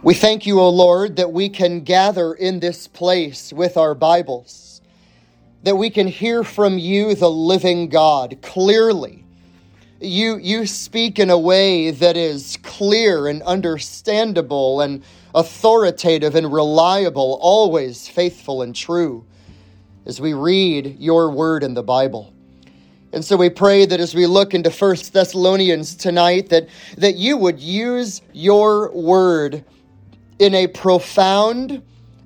We thank you, O Lord, that we can gather in this place with our Bibles, that we can hear from you, the living God, clearly. You, you speak in a way that is clear and understandable and authoritative and reliable, always faithful and true as we read your word in the Bible. And so we pray that as we look into First Thessalonians tonight, that, that you would use your word in a profound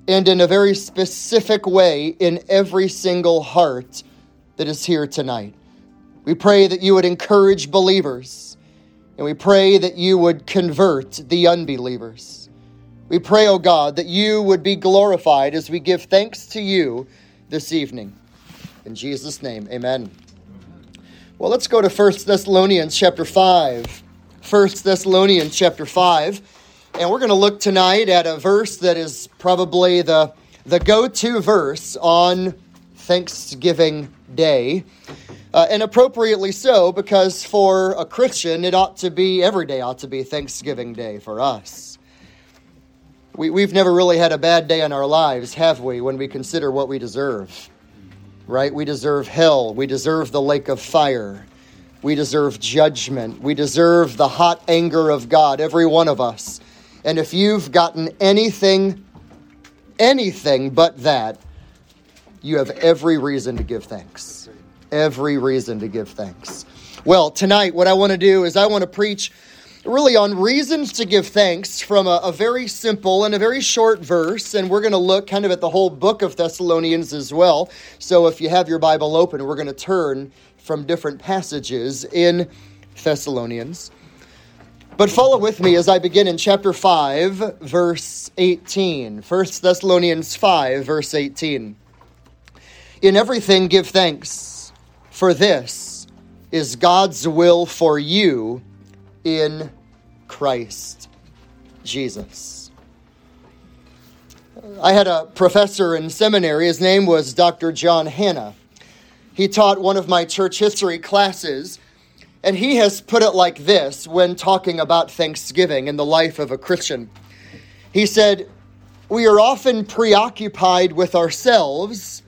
and in a very specific way in every single heart that is here tonight. We pray that you would encourage believers, and we pray that you would convert the unbelievers. We pray, O oh God, that you would be glorified as we give thanks to you this evening. In Jesus' name, amen. Well, let's go to 1 Thessalonians chapter 5. 1 Thessalonians chapter 5. And we're going to look tonight at a verse that is probably the, the go to verse on Thanksgiving Day. Uh, and appropriately so, because for a Christian, it ought to be, every day ought to be Thanksgiving Day for us. We, we've never really had a bad day in our lives, have we, when we consider what we deserve? Right? We deserve hell. We deserve the lake of fire. We deserve judgment. We deserve the hot anger of God, every one of us. And if you've gotten anything, anything but that, you have every reason to give thanks. Every reason to give thanks. Well, tonight, what I want to do is I want to preach really on reasons to give thanks from a, a, very simple and a very short verse. And we're going to look kind of at the whole book of Thessalonians as well. So if you have your Bible open, we're going to turn from different passages in Thessalonians. But follow with me as I begin in chapter 5, verse 18. 1 Thessalonians 5, verse 18. In everything give thanks, for this is God's will for you in Christ Jesus. I had a professor in seminary. His name was Dr. John Hanna. He taught one of my church history classes and he has put it like this when talking about Thanksgiving in the life of a Christian. He said, We are often preoccupied with ourselves,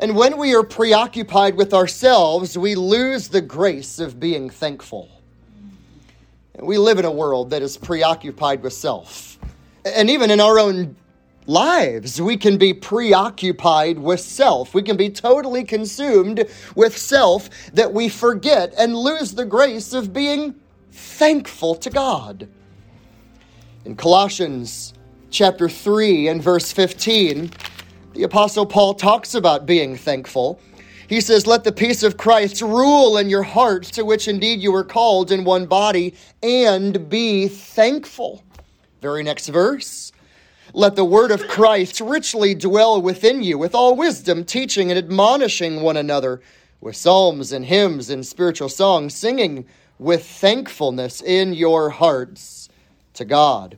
and when we are preoccupied with ourselves, we lose the grace of being thankful. We live in a world that is preoccupied with self. And even in our own lives. We can be preoccupied with self. We can be totally consumed with self that we forget and lose the grace of being thankful to God. In Colossians chapter 3 and verse 15, the Apostle Paul talks about being thankful. He says, Let the peace of Christ rule in your hearts, to which indeed you were called in one body, and be thankful. Very next verse. Let the word of Christ richly dwell within you with all wisdom, teaching and admonishing one another with psalms and hymns and spiritual songs, singing with thankfulness in your hearts to God.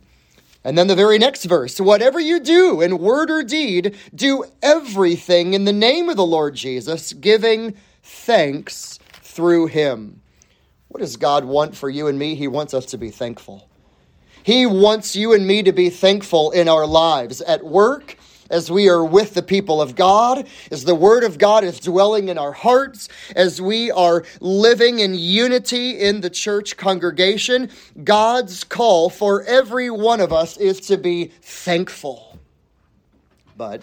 And then the very next verse whatever you do in word or deed, do everything in the name of the Lord Jesus, giving thanks through him. What does God want for you and me? He wants us to be thankful. He wants you and me to be thankful in our lives at work, as we are with the people of God, as the Word of God is dwelling in our hearts, as we are living in unity in the church congregation, God's call for every one of us is to be thankful. But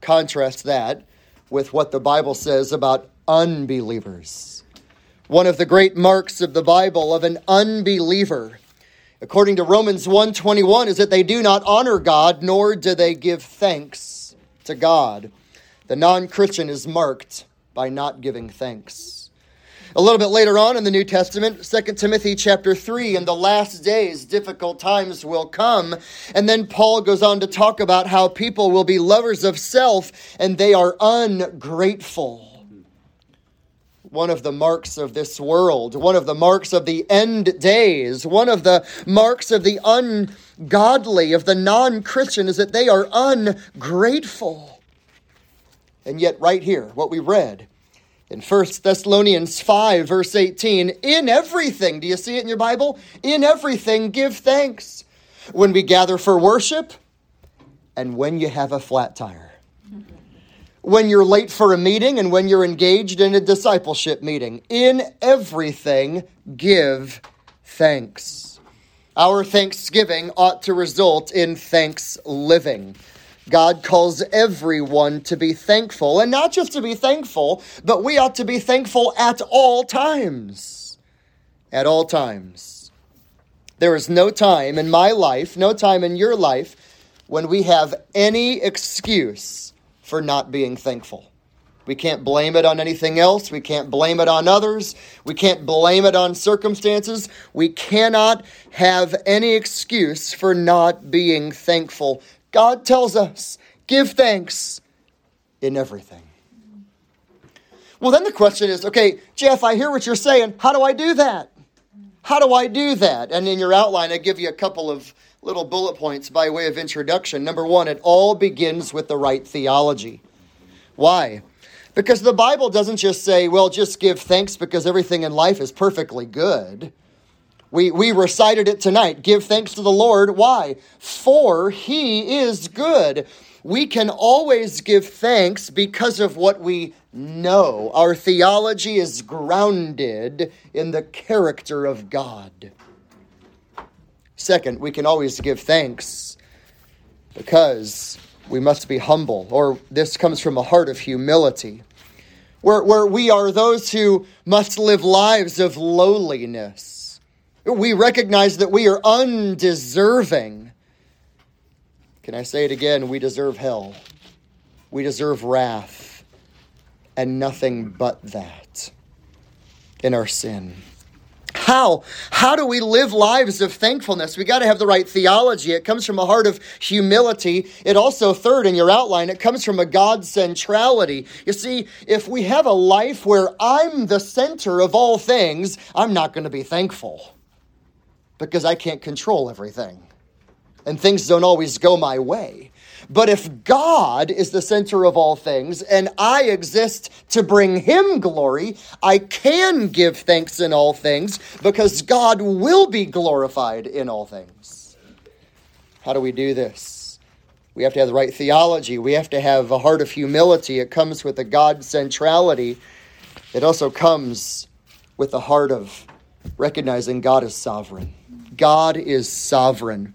contrast that with what the Bible says about unbelievers. One of the great marks of the Bible of an unbeliever according to Romans 1:21 is that they do not honor God nor do they give thanks to God. The non-Christian is marked by not giving thanks. A little bit later on in the New Testament, 2 Timothy chapter 3, in the last days, difficult times will come. And then Paul goes on to talk about how people will be lovers of self and they are ungrateful one of the marks of this world, one of the marks of the end days, one of the marks of the ungodly, of the non Christian, is that they are ungrateful. And yet, right here, what we read in 1 Thessalonians 5, verse 18, in everything, do you see it in your Bible? In everything, give thanks. when we gather for worship, and when you have a flat tire. When you're late for a meeting and when you're engaged in a discipleship meeting. In everything, give thanks. Our thanksgiving ought to result in thanks living. God calls everyone to be thankful, and not just to be thankful, but we ought to be thankful at all times. At all times. There is no time in my life, no time in your life, when we have any excuse for not being thankful. We can't blame it on anything else. We can't blame it on others. We can't blame it on circumstances. We cannot have any excuse for not being thankful God tells us, give thanks in everything. Well, then the question is okay, Jeff, I hear what you're saying. How do I do that? How do I do that? And in your outline, I give you a couple of little bullet points by way of introduction. Number one, it all begins with the right theology. Why? Because the Bible doesn't just say, well, just give thanks because everything in life is perfectly good. We, we recited it tonight. Give thanks to the Lord. Why? For he is good. We can always give thanks because of what we know. Our theology is grounded in the character of God. Second, we can always give thanks because we must be humble, or this comes from a heart of humility, where, where we are those who must live lives of lowliness we recognize that we are undeserving. Can I say it again? We deserve hell. We deserve wrath and nothing but that in our sin. How? How do we live lives of thankfulness? We got to have the right theology. It comes from a heart of humility. It also, third in your outline, it comes from a God centrality. You see, if we have a life where I'm the center of all things, I'm not going to be thankful because I can't control everything. And things don't always go my way. But if God is the center of all things and I exist to bring Him glory, I can give thanks in all things because God will be glorified in all things. How do we do this? We have to have the right theology. We have to have a heart of humility. It comes with a God centrality. It also comes with a heart of recognizing God is sovereign. God is sovereign.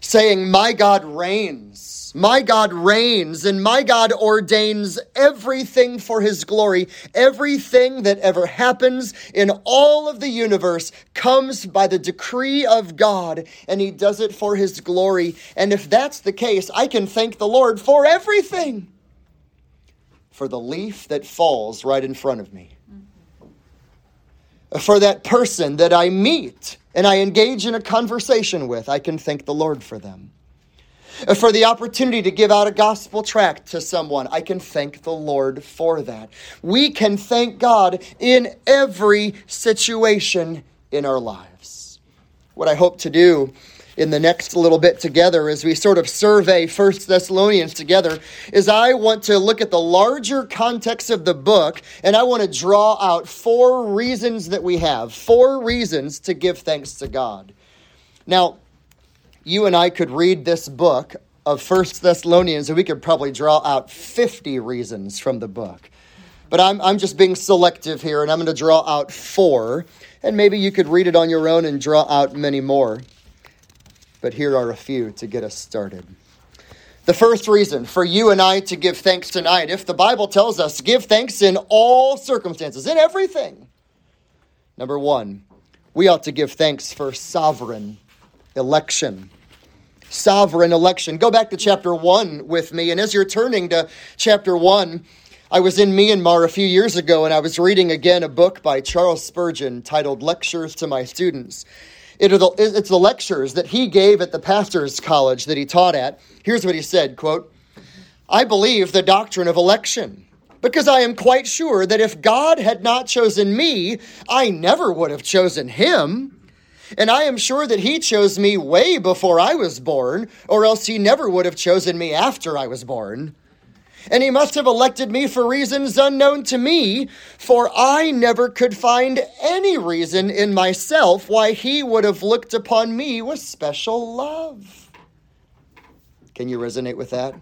Saying, My God reigns, my God reigns, and my God ordains everything for his glory. Everything that ever happens in all of the universe comes by the decree of God, and he does it for his glory. And if that's the case, I can thank the Lord for everything. For the leaf that falls right in front of me. For that person that I meet and I engage in a conversation with, I can thank the Lord for them. For the opportunity to give out a gospel tract to someone, I can thank the Lord for that. We can thank God in every situation in our lives. What I hope to do in the next little bit together as we sort of survey First Thessalonians together is I want to look at the larger context of the book and I want to draw out four reasons that we have, four reasons to give thanks to God. Now, you and I could read this book of First Thessalonians and we could probably draw out 50 reasons from the book. But I'm, I'm just being selective here and I'm going to draw out four. And maybe you could read it on your own and draw out many more but here are a few to get us started. The first reason for you and I to give thanks tonight, if the Bible tells us give thanks in all circumstances, in everything. Number one, we ought to give thanks for sovereign election. Sovereign election. Go back to chapter 1 with me. And as you're turning to chapter 1, I was in Myanmar a few years ago and I was reading again a book by Charles Spurgeon titled Lectures to My Students. It the, it's the lectures that he gave at the pastor's college that he taught at. Here's what he said, quote, I believe the doctrine of election because I am quite sure that if God had not chosen me, I never would have chosen him. And I am sure that he chose me way before I was born, or else he never would have chosen me after I was born. And he must have elected me for reasons unknown to me, for I never could find any reason in myself why he would have looked upon me with special love. Can you resonate with that?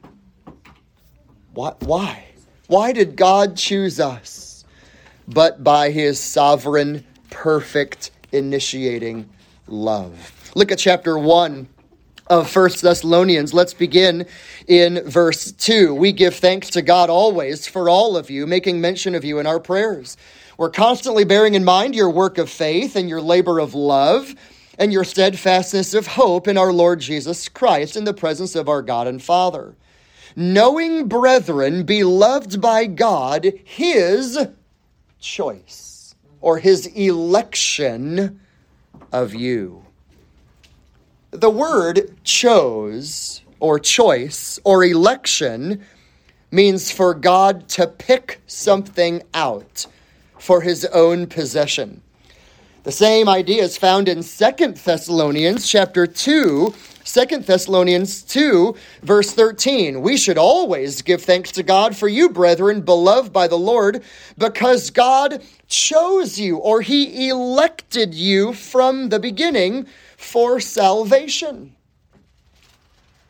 Why? Why? Why did God choose us? But by his sovereign, perfect, initiating love. Look at chapter 1 of First Thessalonians. Let's begin in verse 2. We give thanks to God always for all of you, making mention of you in our prayers. We're constantly bearing in mind your work of faith and your labor of love and your steadfastness of hope in our Lord Jesus Christ in the presence of our God and Father. Knowing, brethren, beloved by God, his choice or his election of you the word chose or choice or election means for God to pick something out for his own possession. The same idea is found in Second Thessalonians chapter 2, 2 Thessalonians 2, verse 13. We should always give thanks to God for you, brethren, beloved by the Lord, because God chose you or he elected you from the beginning for salvation.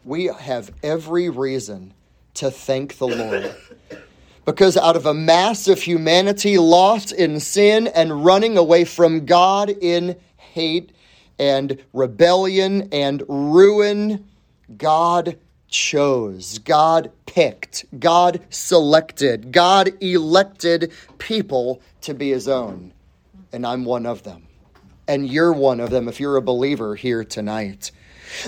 We have every reason to thank the Lord. Because out of a mass of humanity lost in sin and running away from God in hate and rebellion and ruin, God chose, God picked, God selected, God elected people to be his own. And I'm one of them and you're one of them if you're a believer here tonight.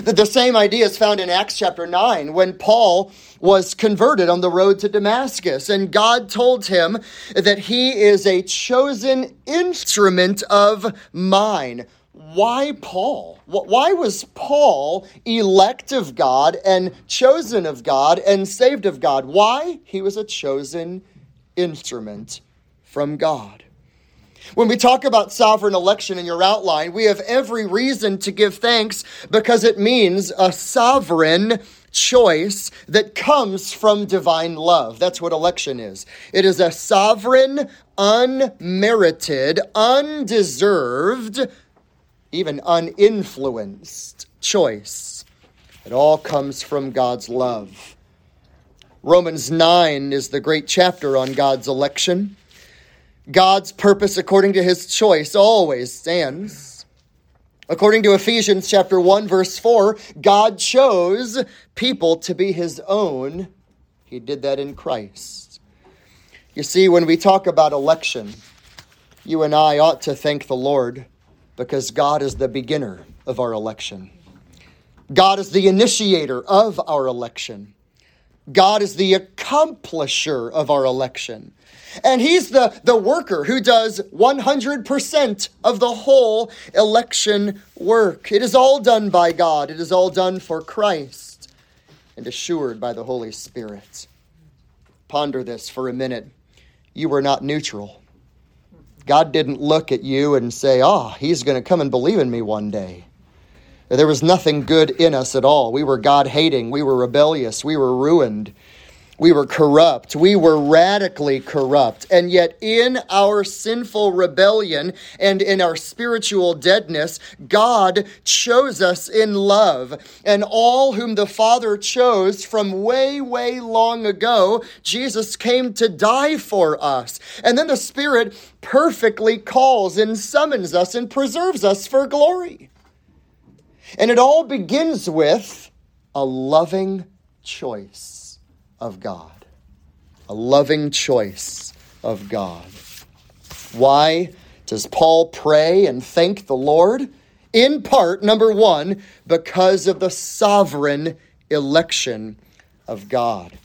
The same idea is found in Acts chapter 9 when Paul was converted on the road to Damascus, and God told him that he is a chosen instrument of mine. Why Paul? Why was Paul elect of God and chosen of God and saved of God? Why? He was a chosen instrument from God. When we talk about sovereign election in your outline, we have every reason to give thanks because it means a sovereign choice that comes from divine love. That's what election is. It is a sovereign, unmerited, undeserved, even uninfluenced choice. It all comes from God's love. Romans 9 is the great chapter on God's election. God's purpose according to his choice always stands. According to Ephesians chapter 1 verse 4, God chose people to be his own. He did that in Christ. You see, when we talk about election, you and I ought to thank the Lord because God is the beginner of our election. God is the initiator of our election. God is the accomplisher of our election. And he's the, the worker who does 100% of the whole election work. It is all done by God, it is all done for Christ and assured by the Holy Spirit. Ponder this for a minute. You were not neutral. God didn't look at you and say, Oh, he's going to come and believe in me one day. There was nothing good in us at all. We were God hating. We were rebellious. We were ruined. We were corrupt. We were radically corrupt. And yet, in our sinful rebellion and in our spiritual deadness, God chose us in love. And all whom the Father chose from way, way long ago, Jesus came to die for us. And then the Spirit perfectly calls and summons us and preserves us for glory. And it all begins with a loving choice of God, a loving choice of God. Why does Paul pray and thank the Lord? In part, number one, because of the sovereign election of God.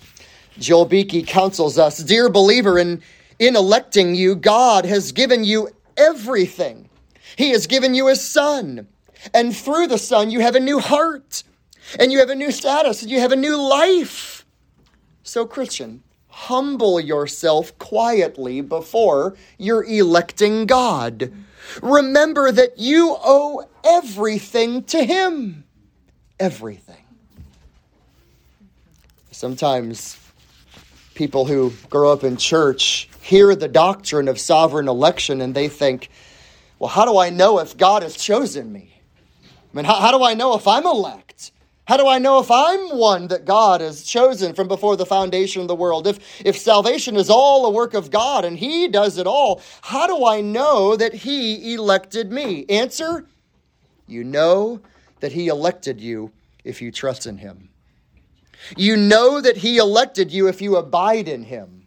Joel Beeke counsels us Dear believer, in, in electing you, God has given you everything. He has given you a son. And through the son, you have a new heart, and you have a new status, and you have a new life. So, Christian, humble yourself quietly before your electing God. Remember that you owe everything to Him. Everything. Sometimes people who grow up in church hear the doctrine of sovereign election and they think, well, how do I know if God has chosen me? I mean, how, how do I know if I'm elect? How do I know if I'm one that God has chosen from before the foundation of the world? If, if salvation is all a work of God and He does it all, how do I know that He elected me? Answer You know that He elected you if you trust in Him. You know that He elected you if you abide in Him.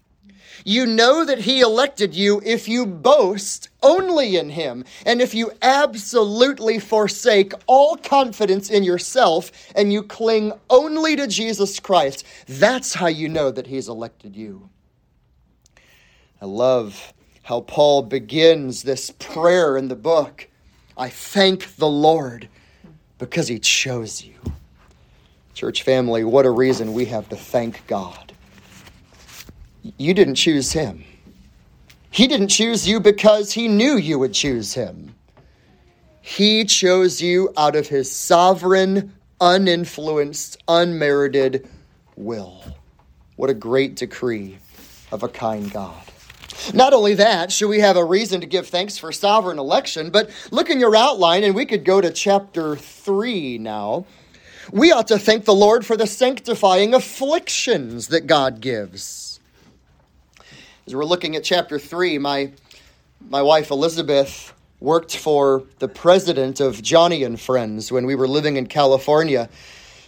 You know that He elected you if you boast only in Him, and if you absolutely forsake all confidence in yourself and you cling only to Jesus Christ. That's how you know that He's elected you. I love how Paul begins this prayer in the book. I thank the Lord because He chose you. Church family, what a reason we have to thank God you didn't choose him. He didn't choose you because he knew you would choose him. He chose you out of his sovereign, uninfluenced, unmerited will. What a great decree of a kind God. Not only that, should we have a reason to give thanks for sovereign election, but look in your outline, and we could go to chapter 3 now. We ought to thank the Lord for the sanctifying afflictions that God gives. As we're looking at chapter 3, my, my wife Elizabeth worked for the president of Joni and Friends when we were living in California.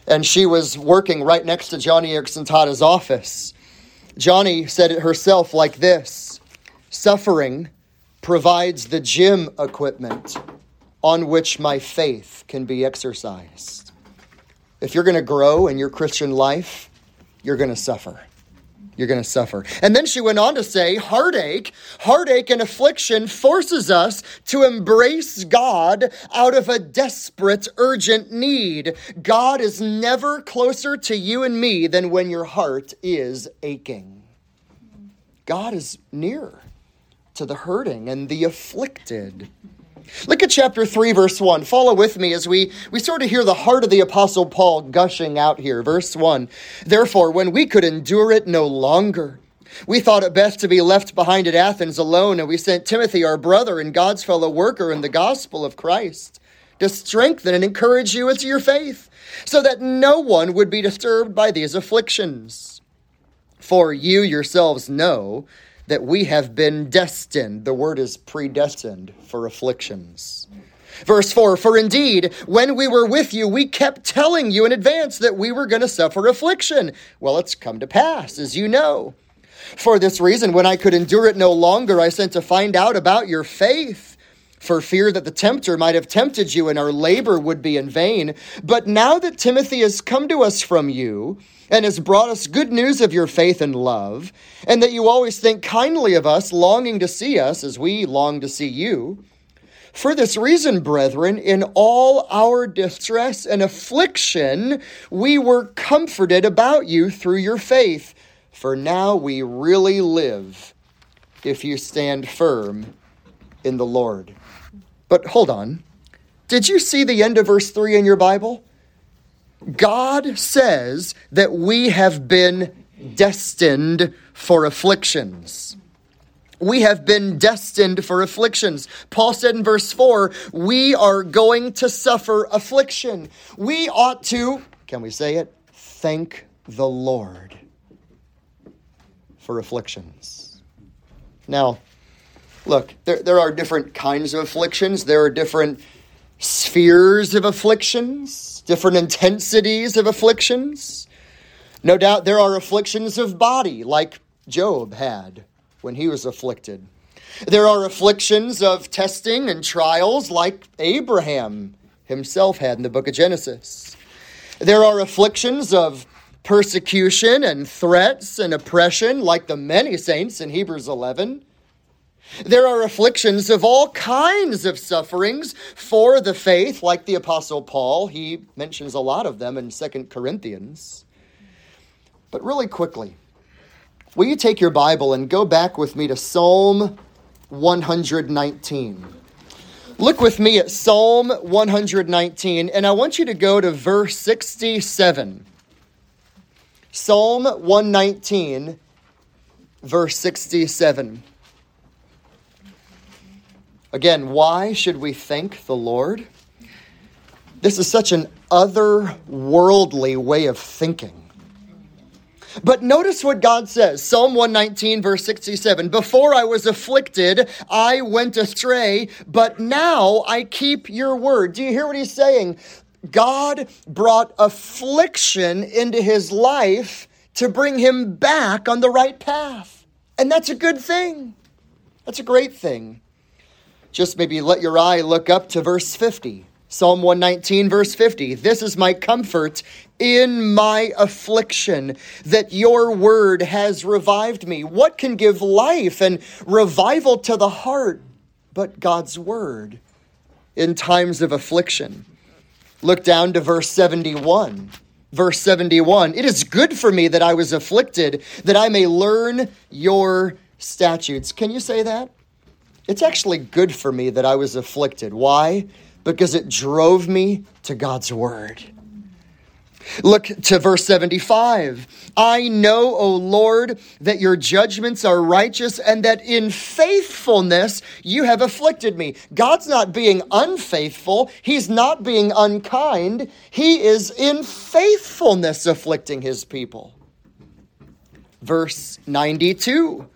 And she was working right next to Joni Eareckson Tada's office. Joni said it herself like this Suffering provides the gym equipment on which my faith can be exercised. If you're going to grow in your Christian life, you're going to suffer you're going to suffer. And then she went on to say, heartache, heartache and affliction forces us to embrace God out of a desperate, urgent need. God is never closer to you and me than when your heart is aching. God is near to the hurting and the afflicted. Look at chapter 3, verse 1. Follow with me as we, we sort of hear the heart of the Apostle Paul gushing out here. Verse 1 Therefore, when we could endure it no longer, we thought it best to be left behind at Athens alone, and we sent Timothy, our brother and God's fellow worker in the gospel of Christ, to strengthen and encourage you into your faith, so that no one would be disturbed by these afflictions. For you yourselves know that we have been destined. The word is predestined for afflictions. Verse 4 For indeed, when we were with you, we kept telling you in advance that we were going to suffer affliction. Well, it's come to pass, as you know. For this reason, when I could endure it no longer, I sent to find out about your faith, for fear that the tempter might have tempted you and our labor would be in vain. But now that Timothy has come to us from you, and has brought us good news of your faith and love, and that you always think kindly of us, longing to see us as we long to see you. For this reason, brethren, in all our distress and affliction, we were comforted about you through your faith. For now we really live if you stand firm in the Lord. But hold on. Did you see the end of verse 3 in your Bible? God says that we have been destined for afflictions. We have been destined for afflictions. Paul said in verse 4, we are going to suffer affliction. We ought to, can we say it? Thank the Lord for afflictions. Now, look, there, there are different kinds of afflictions, there are different spheres of afflictions different intensities of afflictions. No doubt there are afflictions of body, like Job had when he was afflicted. There are afflictions of testing and trials, like Abraham himself had in the book of Genesis. There are afflictions of persecution and threats and oppression, like the many saints in Hebrews 11. There are afflictions of all kinds of sufferings for the faith, like the Apostle Paul. He mentions a lot of them in Second Corinthians. But really quickly, will you take your Bible and go back with me to Psalm 119? Look with me at Psalm 119, and I want you to go to verse 67. Psalm 119 verse 67. Again, why should we thank the Lord? This is such an otherworldly way of thinking. But notice what God says Psalm 119, verse 67 Before I was afflicted, I went astray, but now I keep your word. Do you hear what he's saying? God brought affliction into his life to bring him back on the right path. And that's a good thing. That's a great thing. Just maybe let your eye look up to verse 50. Psalm 119, verse 50. This is my comfort in my affliction, that your word has revived me. What can give life and revival to the heart but God's word in times of affliction? Look down to verse 71. Verse 71 It is good for me that I was afflicted, that I may learn your statutes. Can you say that? It's actually good for me that I was afflicted. Why? Because it drove me to God's word. Look to verse 75. I know, O Lord, that your judgments are righteous and that in faithfulness you have afflicted me. God's not being unfaithful. He's not being unkind. He is in faithfulness afflicting his people. Verse 92.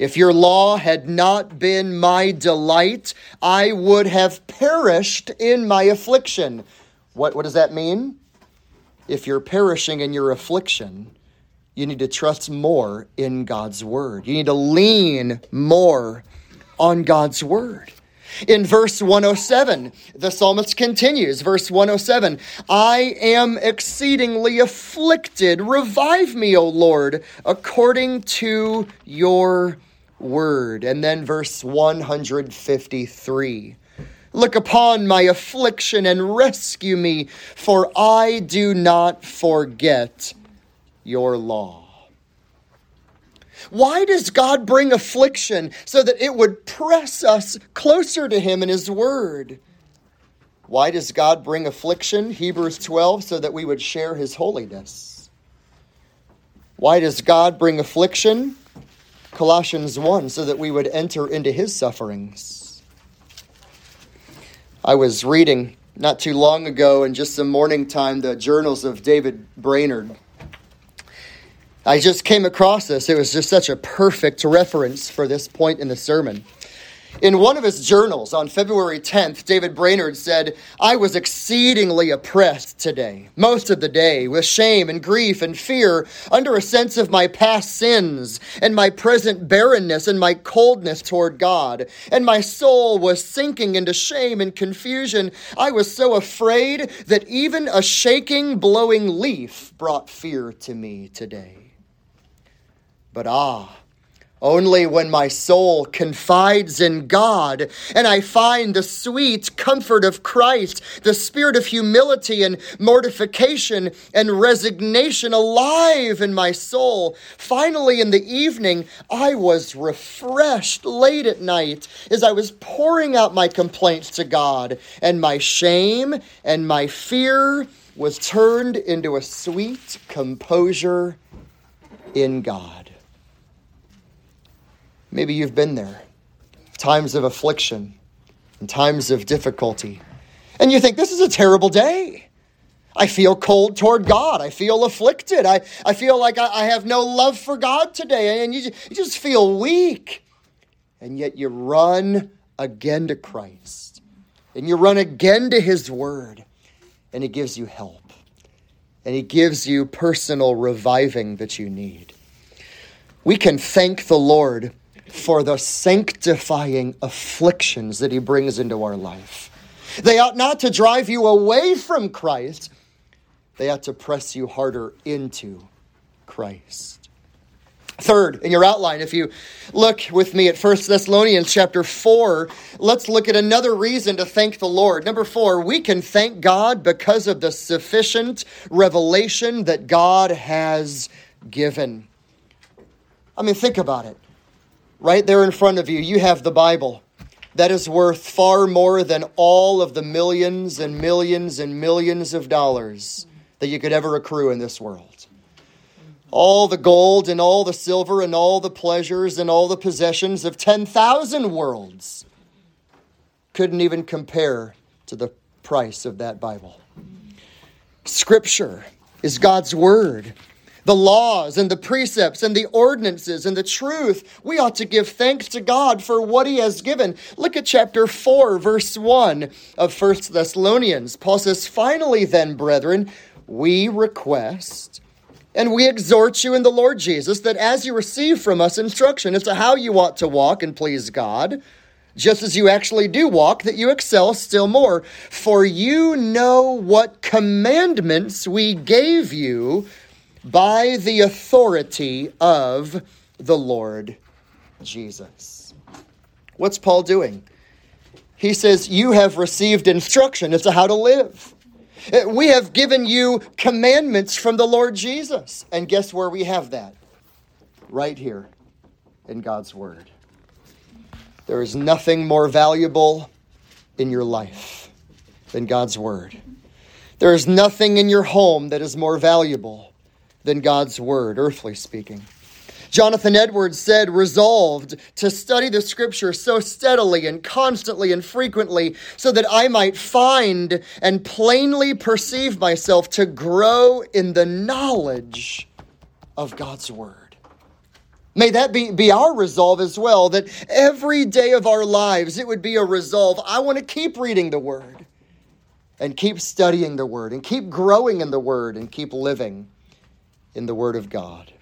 If your law had not been my delight, I would have perished in my affliction. What, what does that mean? if you're perishing in your affliction, you need to trust more in God's word. You need to lean more on God's word. In verse 107, the psalmist continues, verse 107 I am exceedingly afflicted. Revive me, O Lord, according to your word. And then verse 153 Look upon my affliction and rescue me, for I do not forget your law. Why does God bring affliction? So that it would press us closer to Him and His Word. Why does God bring affliction? Hebrews 12, so that we would share His holiness. Why does God bring affliction? Colossians 1, so that we would enter into His sufferings. I was reading not too long ago in just some morning time the journals of David Brainerd. I just came across this. It was just such a perfect reference for this point in the sermon. In one of his journals on February 10th, David Brainerd said, I was exceedingly oppressed today, most of the day, with shame and grief and fear, under a sense of my past sins and my present barrenness and my coldness toward God. And my soul was sinking into shame and confusion. I was so afraid that even a shaking, blowing leaf brought fear to me today. But ah, only when my soul confides in God and I find the sweet comfort of Christ, the spirit of humility and mortification and resignation alive in my soul. Finally, in the evening, I was refreshed late at night as I was pouring out my complaints to God, and my shame and my fear was turned into a sweet composure in God. Maybe you've been there. Times of affliction and times of difficulty. And you think, this is a terrible day. I feel cold toward God. I feel afflicted. I, I feel like I, I have no love for God today. And you, you just feel weak. And yet you run again to Christ. And you run again to His Word. And He gives you help. And He gives you personal reviving that you need. We can thank the Lord for the sanctifying afflictions that he brings into our life. They ought not to drive you away from Christ, they ought to press you harder into Christ. Third, in your outline, if you look with me at 1 Thessalonians chapter 4, let's look at another reason to thank the Lord. Number four, we can thank God because of the sufficient revelation that God has given. I mean, think about it. Right there in front of you, you have the Bible. That is worth far more than all of the millions and millions and millions of dollars that you could ever accrue in this world. all the gold and all the silver and all the pleasures and all the possessions of 10,000 worlds couldn't even compare to the price of that Bible. Scripture is God's Word. The laws and the precepts and the ordinances and the truth, we ought to give thanks to God for what He has given. Look at chapter 4, verse 1 of First Thessalonians. Paul says, Finally, then, brethren, we request and we exhort you in the Lord Jesus that as you receive from us instruction as to how you ought to walk and please God, just as you actually do walk, that you excel still more. For you know what commandments we gave you by the authority of the Lord Jesus. What's Paul doing? He says, You have received instruction as to how to live. We have given you commandments from the Lord Jesus. And guess where we have that? Right here in God's Word. There is nothing more valuable in your life than God's Word. There is nothing in your home that is more valuable than God's Word, earthly speaking. Jonathan Edwards said, resolved to study the scripture so steadily and constantly and frequently so that I might find and plainly perceive myself to grow in the knowledge of God's word. May that be, be our resolve as well, that every day of our lives it would be a resolve. I want to keep reading the Word and keep studying the Word and keep growing in the Word and keep living in the Word of God.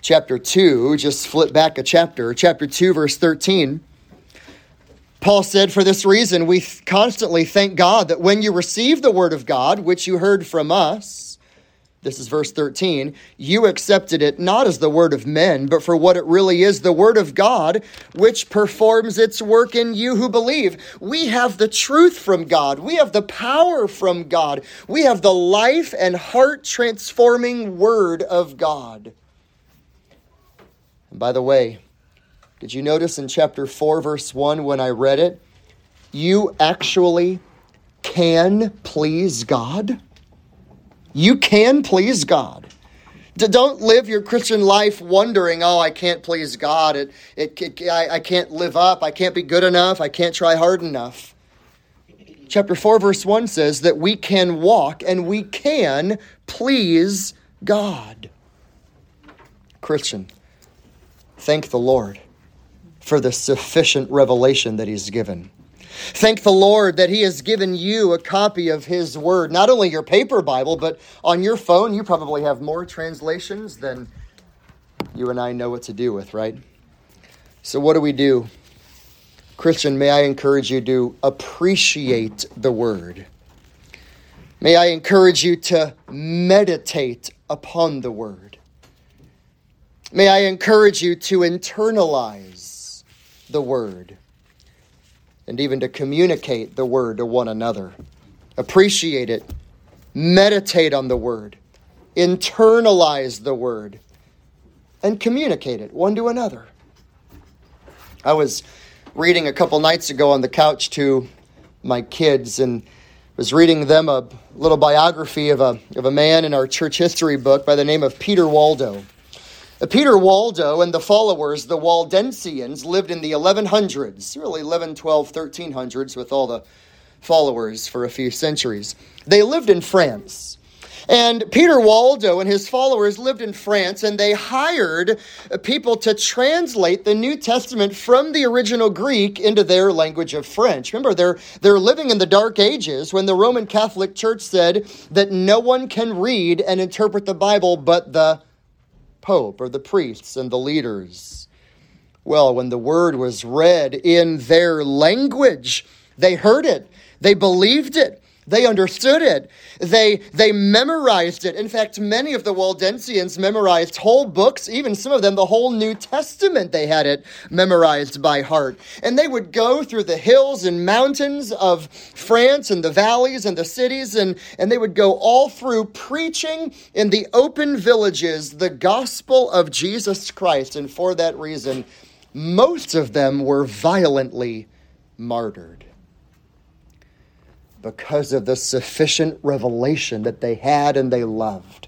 Chapter 2, just flip back a chapter, chapter 2, verse 13. Paul said, For this reason, we constantly thank God that when you receive the Word of God, which you heard from us, this is verse 13. You accepted it not as the word of men, but for what it really is the word of God, which performs its work in you who believe. We have the truth from God. We have the power from God. We have the life and heart transforming word of God. And by the way, did you notice in chapter 4, verse 1, when I read it, you actually can please God? You can please God. Don't live your Christian life wondering, oh, I can't please God. It, it, it I, I can't live up. I can't be good enough. I can't try hard enough. Chapter 4, verse 1 says that we can walk and we can please God. Christian, thank the Lord for the sufficient revelation that He's given. Thank the Lord that He has given you a copy of His Word, not only your paper Bible, but on your phone, you probably have more translations than you and I know what to do with, right? So, what do we do? Christian, may I encourage you to appreciate the Word. May I encourage you to meditate upon the Word. May I encourage you to internalize the Word and even to communicate the word to one another. Appreciate it, meditate on the word, internalize the word, and communicate it one to another. I was reading a couple nights ago on the couch to my kids and was reading them a little biography of a, of a man in our church history book by the name of Peter Waldo. Uh, Peter Waldo and the followers, the Waldensians, lived in the 1100s, really 11, 12, 1300s, with all the followers for a few centuries. They lived in France. And Peter Waldo and his followers lived in France, and they hired uh, people to translate the New Testament from the original Greek into their language of French. Remember, they're, they're living in the Dark Ages when the Roman Catholic Church said that no one can read and interpret the Bible but the Pope or the priests and the leaders. Well, when the word was read in their language, they heard it, they believed it, they understood it. They, they memorized it. In fact, many of the Waldensians memorized whole books, even some of them the whole New Testament, they had it memorized by heart. And they would go through the hills and mountains of France and the valleys and the cities, and, and they would go all through preaching in the open villages the gospel of Jesus Christ. And for that reason, most of them were violently martyred because of the sufficient revelation that they had and they loved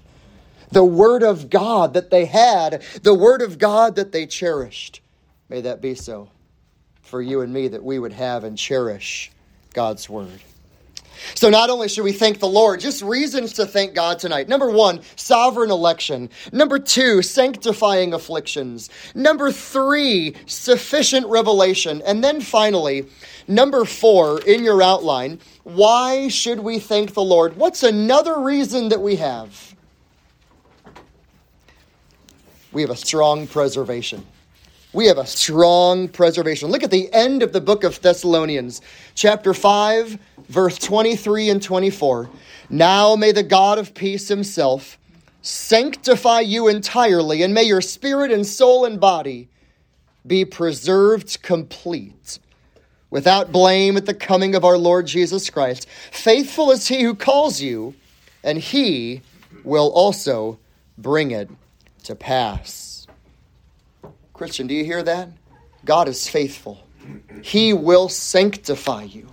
the Word of God that they had, the Word of God that they cherished. May that be so for you and me that we would have and cherish God's Word. So, not only should we thank the Lord, just reasons to thank God tonight. Number one, sovereign election. Number two, sanctifying afflictions. Number three, sufficient revelation. And then finally, number four in your outline, why should we thank the Lord? What's another reason that we have? We have a strong preservation. We have a strong preservation. Look at the end of the book of Thessalonians, chapter 5, verse 23 and 24. Now may the God of peace himself sanctify you entirely, and may your spirit and soul and body be preserved complete, without blame at the coming of our Lord Jesus Christ. Faithful is he who calls you, and he will also bring it to pass. Christian, do you hear that? God is faithful. He will sanctify you.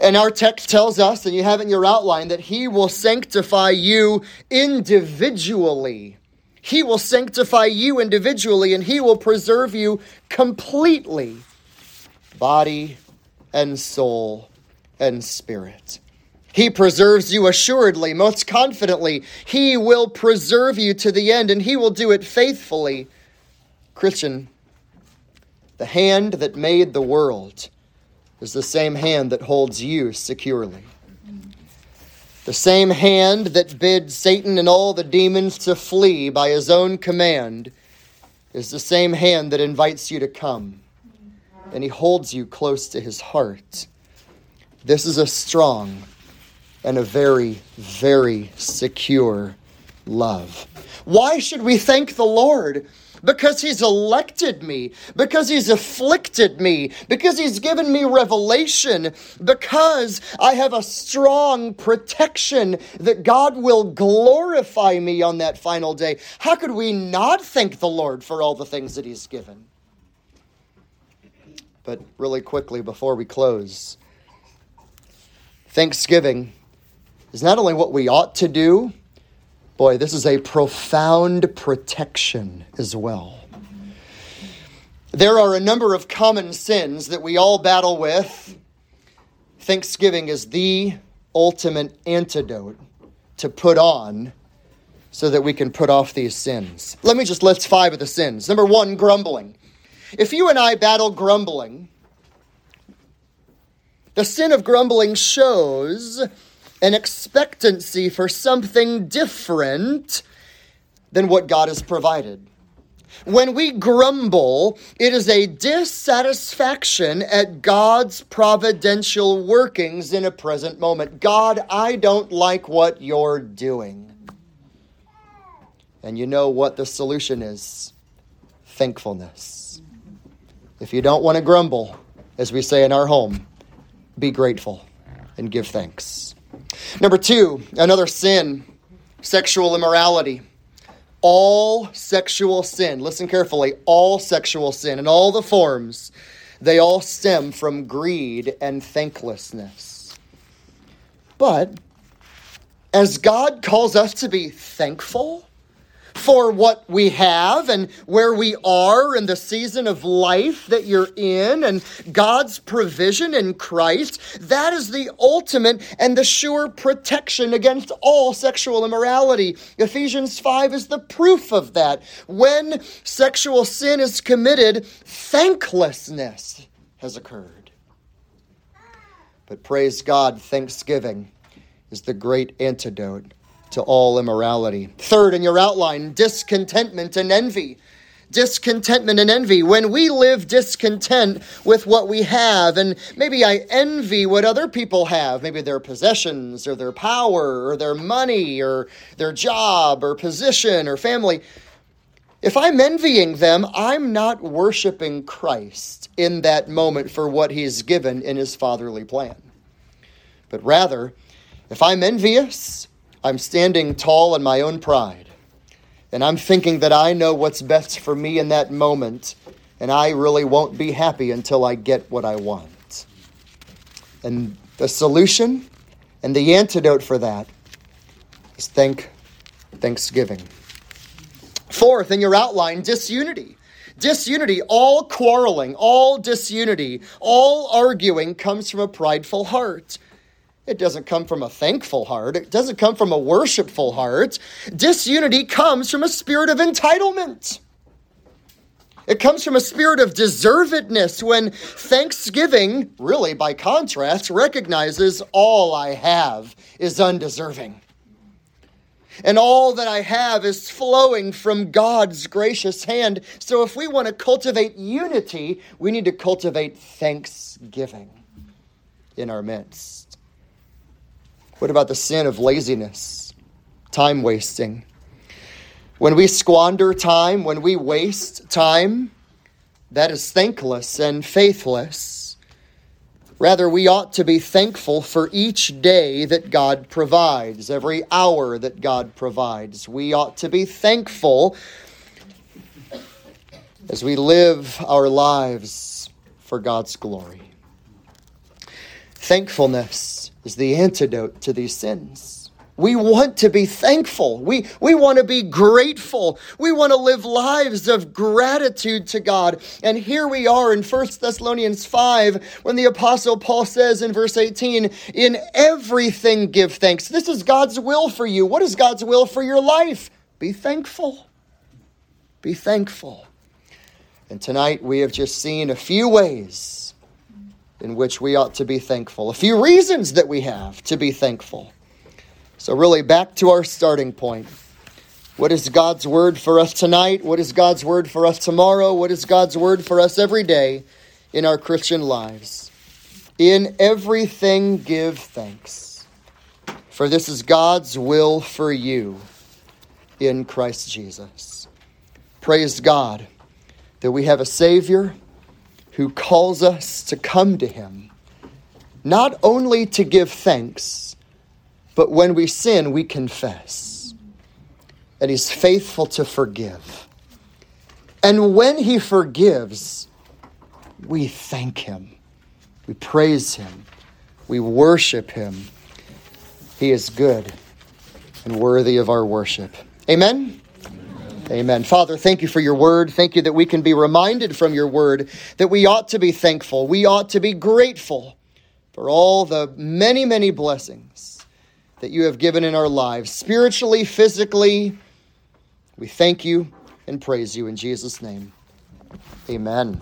And our text tells us, and you have in your outline, that He will sanctify you individually. He will sanctify you individually, and He will preserve you completely body and soul and spirit. He preserves you assuredly, most confidently. He will preserve you to the end, and He will do it faithfully Christian, the hand that made the world is the same hand that holds you securely. The same hand that bid Satan and all the demons to flee by his own command is the same hand that invites you to come, and he holds you close to his heart. This is a strong and a very, very secure love. Why should we thank the Lord? Because he's elected me, because he's afflicted me, because he's given me revelation, because I have a strong protection that God will glorify me on that final day. How could we not thank the Lord for all the things that he's given? But really quickly before we close, Thanksgiving is not only what we ought to do, Boy, this is a profound protection as well. There are a number of common sins that we all battle with. Thanksgiving is the ultimate antidote to put on so that we can put off these sins. Let me just list five of the sins. Number one, grumbling. If you and I battle grumbling, the sin of grumbling shows an expectancy for something different than what God has provided. When we grumble, it is a dissatisfaction at God's providential workings in a present moment. God, I don't like what you're doing. And you know what the solution is thankfulness. If you don't want to grumble, as we say in our home, be grateful and give thanks. Number two, another sin sexual immorality. All sexual sin, listen carefully, all sexual sin in all the forms, they all stem from greed and thanklessness. But as God calls us to be thankful, for what we have and where we are in the season of life that you're in and God's provision in Christ, that is the ultimate and the sure protection against all sexual immorality. Ephesians 5 is the proof of that. When sexual sin is committed, thanklessness has occurred. But praise God, thanksgiving is the great antidote to all immorality. Third, in your outline, discontentment and envy. Discontentment and envy. When we live discontent with what we have, and maybe I envy what other people have, maybe their possessions or their power or their money or their job or position or family. If I'm envying them, I'm not worshiping Christ in that moment for what he's given in his fatherly plan. But rather, if I'm envious, I'm standing tall in my own pride. And I'm thinking that I know what's best for me in that moment. And I really won't be happy until I get what I want. And the solution and the antidote for that is thank thanksgiving. Fourth, in your outline, disunity. Disunity, all quarreling, all disunity, all arguing comes from a prideful heart. It doesn't come from a thankful heart. It doesn't come from a worshipful heart. Disunity comes from a spirit of entitlement. It comes from a spirit of deservedness when thanksgiving, really by contrast, recognizes all I have is undeserving. And all that I have is flowing from God's gracious hand. So if we want to cultivate unity, we need to cultivate thanksgiving in our midst. What about the sin of laziness, time wasting? When we squander time, when we waste time, that is thankless and faithless. Rather, we ought to be thankful for each day that God provides, every hour that God provides. We ought to be thankful as we live our lives for God's glory. Thankfulness is the antidote to these sins. We want to be thankful. We, we want to be grateful. We want to live lives of gratitude to God. And here we are in 1 Thessalonians 5 when the Apostle Paul says in verse 18, In everything give thanks. This is God's will for you. What is God's will for your life? Be thankful. Be thankful. And tonight we have just seen a few ways in which we ought to be thankful, a few reasons that we have to be thankful. So, really, back to our starting point. What is God's word for us tonight? What is God's word for us tomorrow? What is God's word for us every day in our Christian lives? In everything, give thanks, for this is God's will for you in Christ Jesus. Praise God that we have a Savior who calls us to come to Him, not only to give thanks but when we sin, we confess. And He's faithful to forgive. And when He forgives, we thank Him. We praise Him. We worship Him. He is good and worthy of our worship. Amen. Amen. Father, thank you for your word. Thank you that we can be reminded from your word that we ought to be thankful. We ought to be grateful for all the many, many blessings that you have given in our lives, spiritually, physically. We thank you and praise you in Jesus' name. Amen.